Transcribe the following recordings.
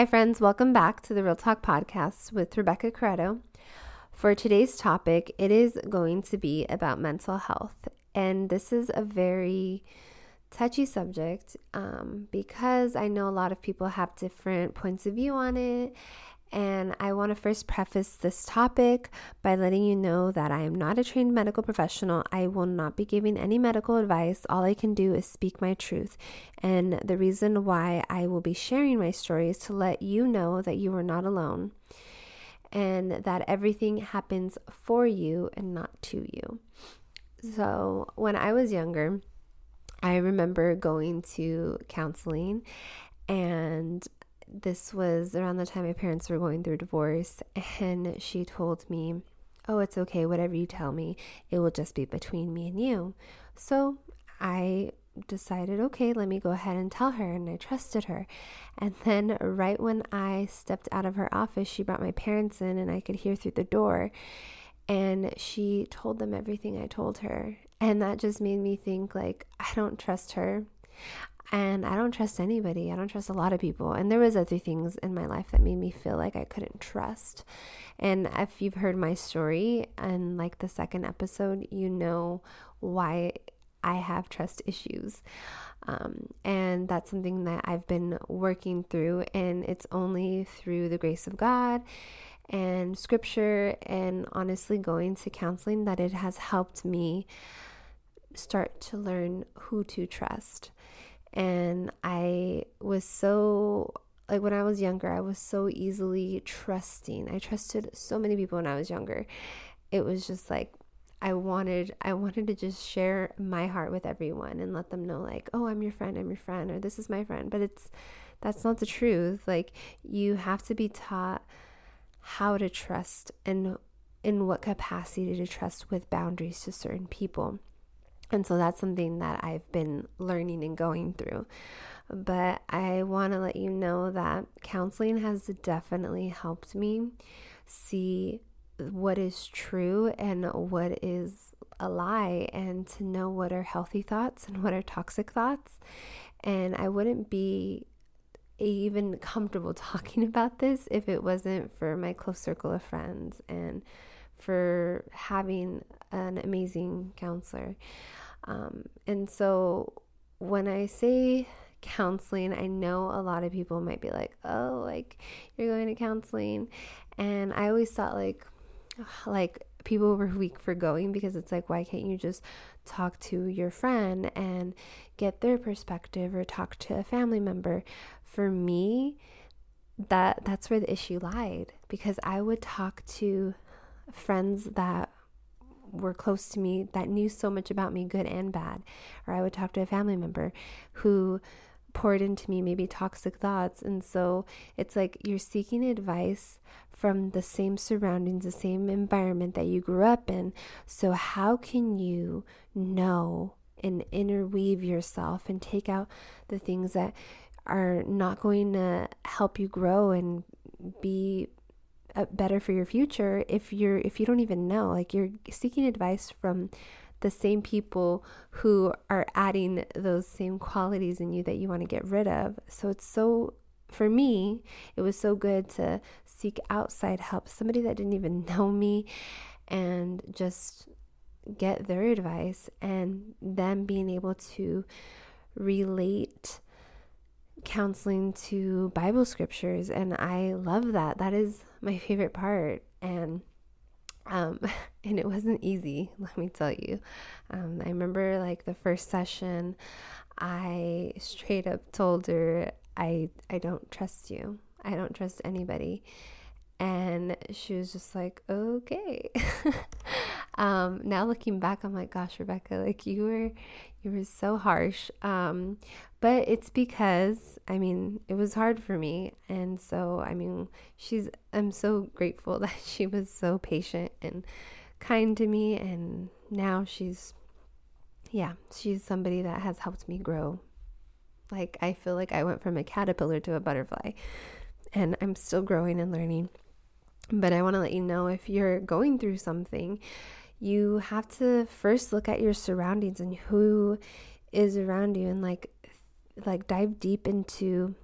Hi, friends. Welcome back to the Real Talk Podcast with Rebecca Corretto. For today's topic, it is going to be about mental health. And this is a very touchy subject um, because I know a lot of people have different points of view on it. And I want to first preface this topic by letting you know that I am not a trained medical professional. I will not be giving any medical advice. All I can do is speak my truth. And the reason why I will be sharing my story is to let you know that you are not alone and that everything happens for you and not to you. So, when I was younger, I remember going to counseling and this was around the time my parents were going through divorce, and she told me, Oh, it's okay, whatever you tell me, it will just be between me and you. So I decided, okay, let me go ahead and tell her, and I trusted her. And then, right when I stepped out of her office, she brought my parents in, and I could hear through the door. And she told them everything I told her. And that just made me think, like, I don't trust her and I don't trust anybody. I don't trust a lot of people. And there was other things in my life that made me feel like I couldn't trust. And if you've heard my story and like the second episode, you know why I have trust issues. Um, and that's something that I've been working through, and it's only through the grace of God and scripture and honestly going to counseling that it has helped me start to learn who to trust. And I was so, like when I was younger, I was so easily trusting. I trusted so many people when I was younger. It was just like, I wanted I wanted to just share my heart with everyone and let them know like, "Oh, I'm your friend, I'm your friend," or "This is my friend." But it's that's not the truth. Like you have to be taught how to trust and in what capacity to trust with boundaries to certain people. And so that's something that I've been learning and going through. But I want to let you know that counseling has definitely helped me see what is true and what is a lie, and to know what are healthy thoughts and what are toxic thoughts. And I wouldn't be even comfortable talking about this if it wasn't for my close circle of friends and for having an amazing counselor. Um, and so when I say counseling, I know a lot of people might be like, oh, like you're going to counseling. And I always thought like, like people were weak for going because it's like, why can't you just talk to your friend and get their perspective or talk to a family member? For me, that that's where the issue lied because I would talk to friends that were close to me that knew so much about me, good and bad. Or I would talk to a family member who poured into me maybe toxic thoughts. And so it's like you're seeking advice from the same surroundings, the same environment that you grew up in. So, how can you know and interweave yourself and take out the things that are not going to help you grow and be Uh, better for your future if you're if you don't even know. Like you're seeking advice from the same people who are adding those same qualities in you that you want to get rid of. So it's so for me it was so good to seek outside help somebody that didn't even know me and just get their advice and them being able to relate counseling to Bible scriptures, and I love that. That is my favorite part, and um, and it wasn't easy. Let me tell you. Um, I remember like the first session, I straight up told her, "I I don't trust you. I don't trust anybody." And she was just like, okay. um, now looking back, I'm like, gosh, Rebecca, like you were, you were so harsh. Um, but it's because, I mean, it was hard for me. And so, I mean, she's, I'm so grateful that she was so patient and kind to me. And now she's, yeah, she's somebody that has helped me grow. Like, I feel like I went from a caterpillar to a butterfly, and I'm still growing and learning. But I want to let you know if you're going through something, you have to first look at your surroundings and who is around you and like like dive deep into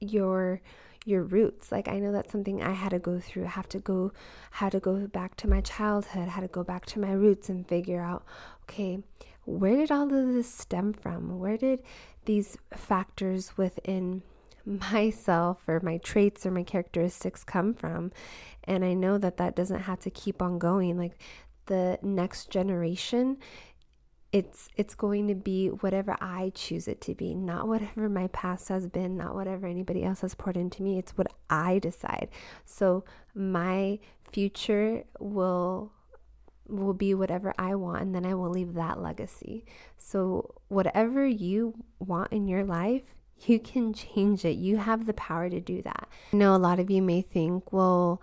your your roots. Like I know that's something I had to go through. I have to go had to go back to my childhood, had to go back to my roots and figure out, okay, where did all of this stem from? Where did these factors within myself or my traits or my characteristics come from? And I know that that doesn't have to keep on going. Like the next generation it's it's going to be whatever I choose it to be, not whatever my past has been, not whatever anybody else has poured into me. It's what I decide. So my future will will be whatever I want and then I will leave that legacy. So whatever you want in your life, you can change it. You have the power to do that. I know a lot of you may think, well,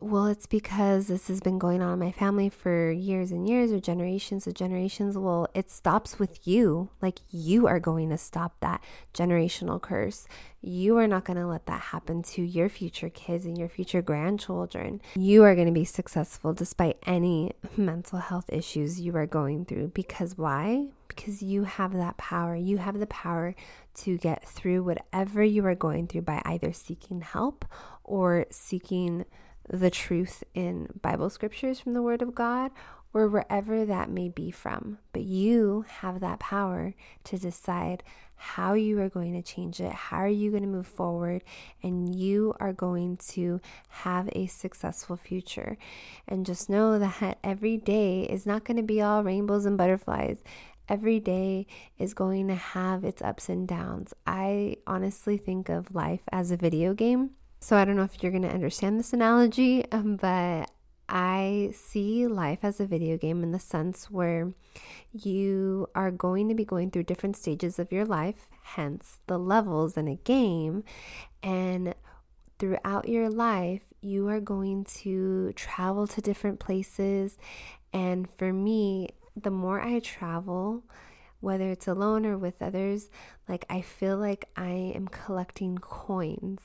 well, it's because this has been going on in my family for years and years or generations of generations. Well, it stops with you. Like you are going to stop that generational curse. You are not going to let that happen to your future kids and your future grandchildren. You are going to be successful despite any mental health issues you are going through. Because why? Because you have that power. You have the power to get through whatever you are going through by either seeking help or seeking the truth in Bible scriptures from the Word of God or wherever that may be from. But you have that power to decide how you are going to change it, how are you going to move forward, and you are going to have a successful future. And just know that every day is not going to be all rainbows and butterflies. Every day is going to have its ups and downs. I honestly think of life as a video game so I don't know if you're going to understand this analogy, um, but I see life as a video game in the sense where you are going to be going through different stages of your life, hence the levels in a game. And throughout your life, you are going to travel to different places. And for me, the more I travel, whether it's alone or with others, like I feel like I am collecting coins.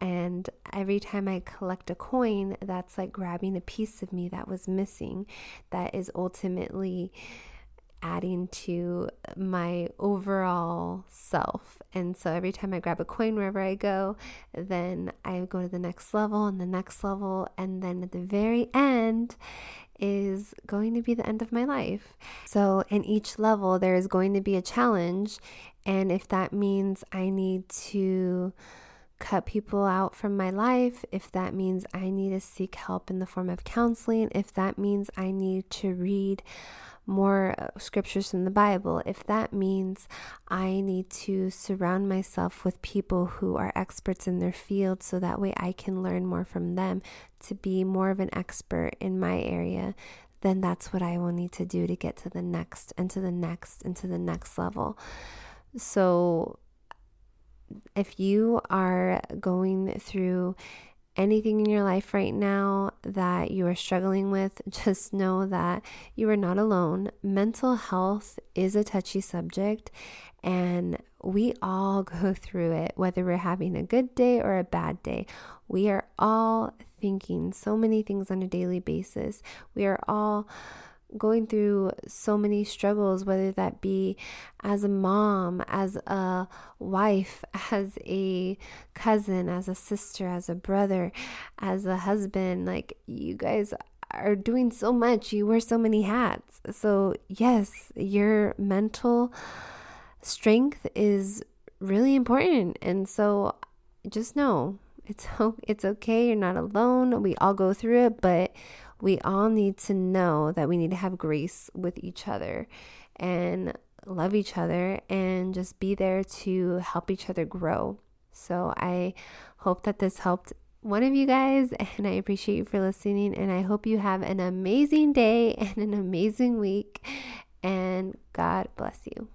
And every time I collect a coin, that's like grabbing a piece of me that was missing, that is ultimately adding to my overall self. And so every time I grab a coin wherever I go, then I go to the next level and the next level. And then at the very end, is going to be the end of my life. So, in each level, there is going to be a challenge. And if that means I need to cut people out from my life, if that means I need to seek help in the form of counseling, if that means I need to read more uh, scriptures from the Bible, if that means I need to surround myself with people who are experts in their field so that way I can learn more from them to be more of an expert in my area, then that's what I will need to do to get to the next and to the next and to the next level. So if you are going through anything in your life right now that you are struggling with, just know that you are not alone. Mental health is a touchy subject, and we all go through it, whether we're having a good day or a bad day. We are all thinking so many things on a daily basis. We are all going through so many struggles, whether that be as a mom, as a wife, as a cousin, as a sister, as a brother, as a husband. Like, you guys are doing so much, you wear so many hats. So, yes, your mental strength is really important. And so, just know it's it's okay. You're not alone. We all go through it, but we all need to know that we need to have grace with each other and love each other and just be there to help each other grow. So I hope that this helped one of you guys and I appreciate you for listening and I hope you have an amazing day and an amazing week and God bless you.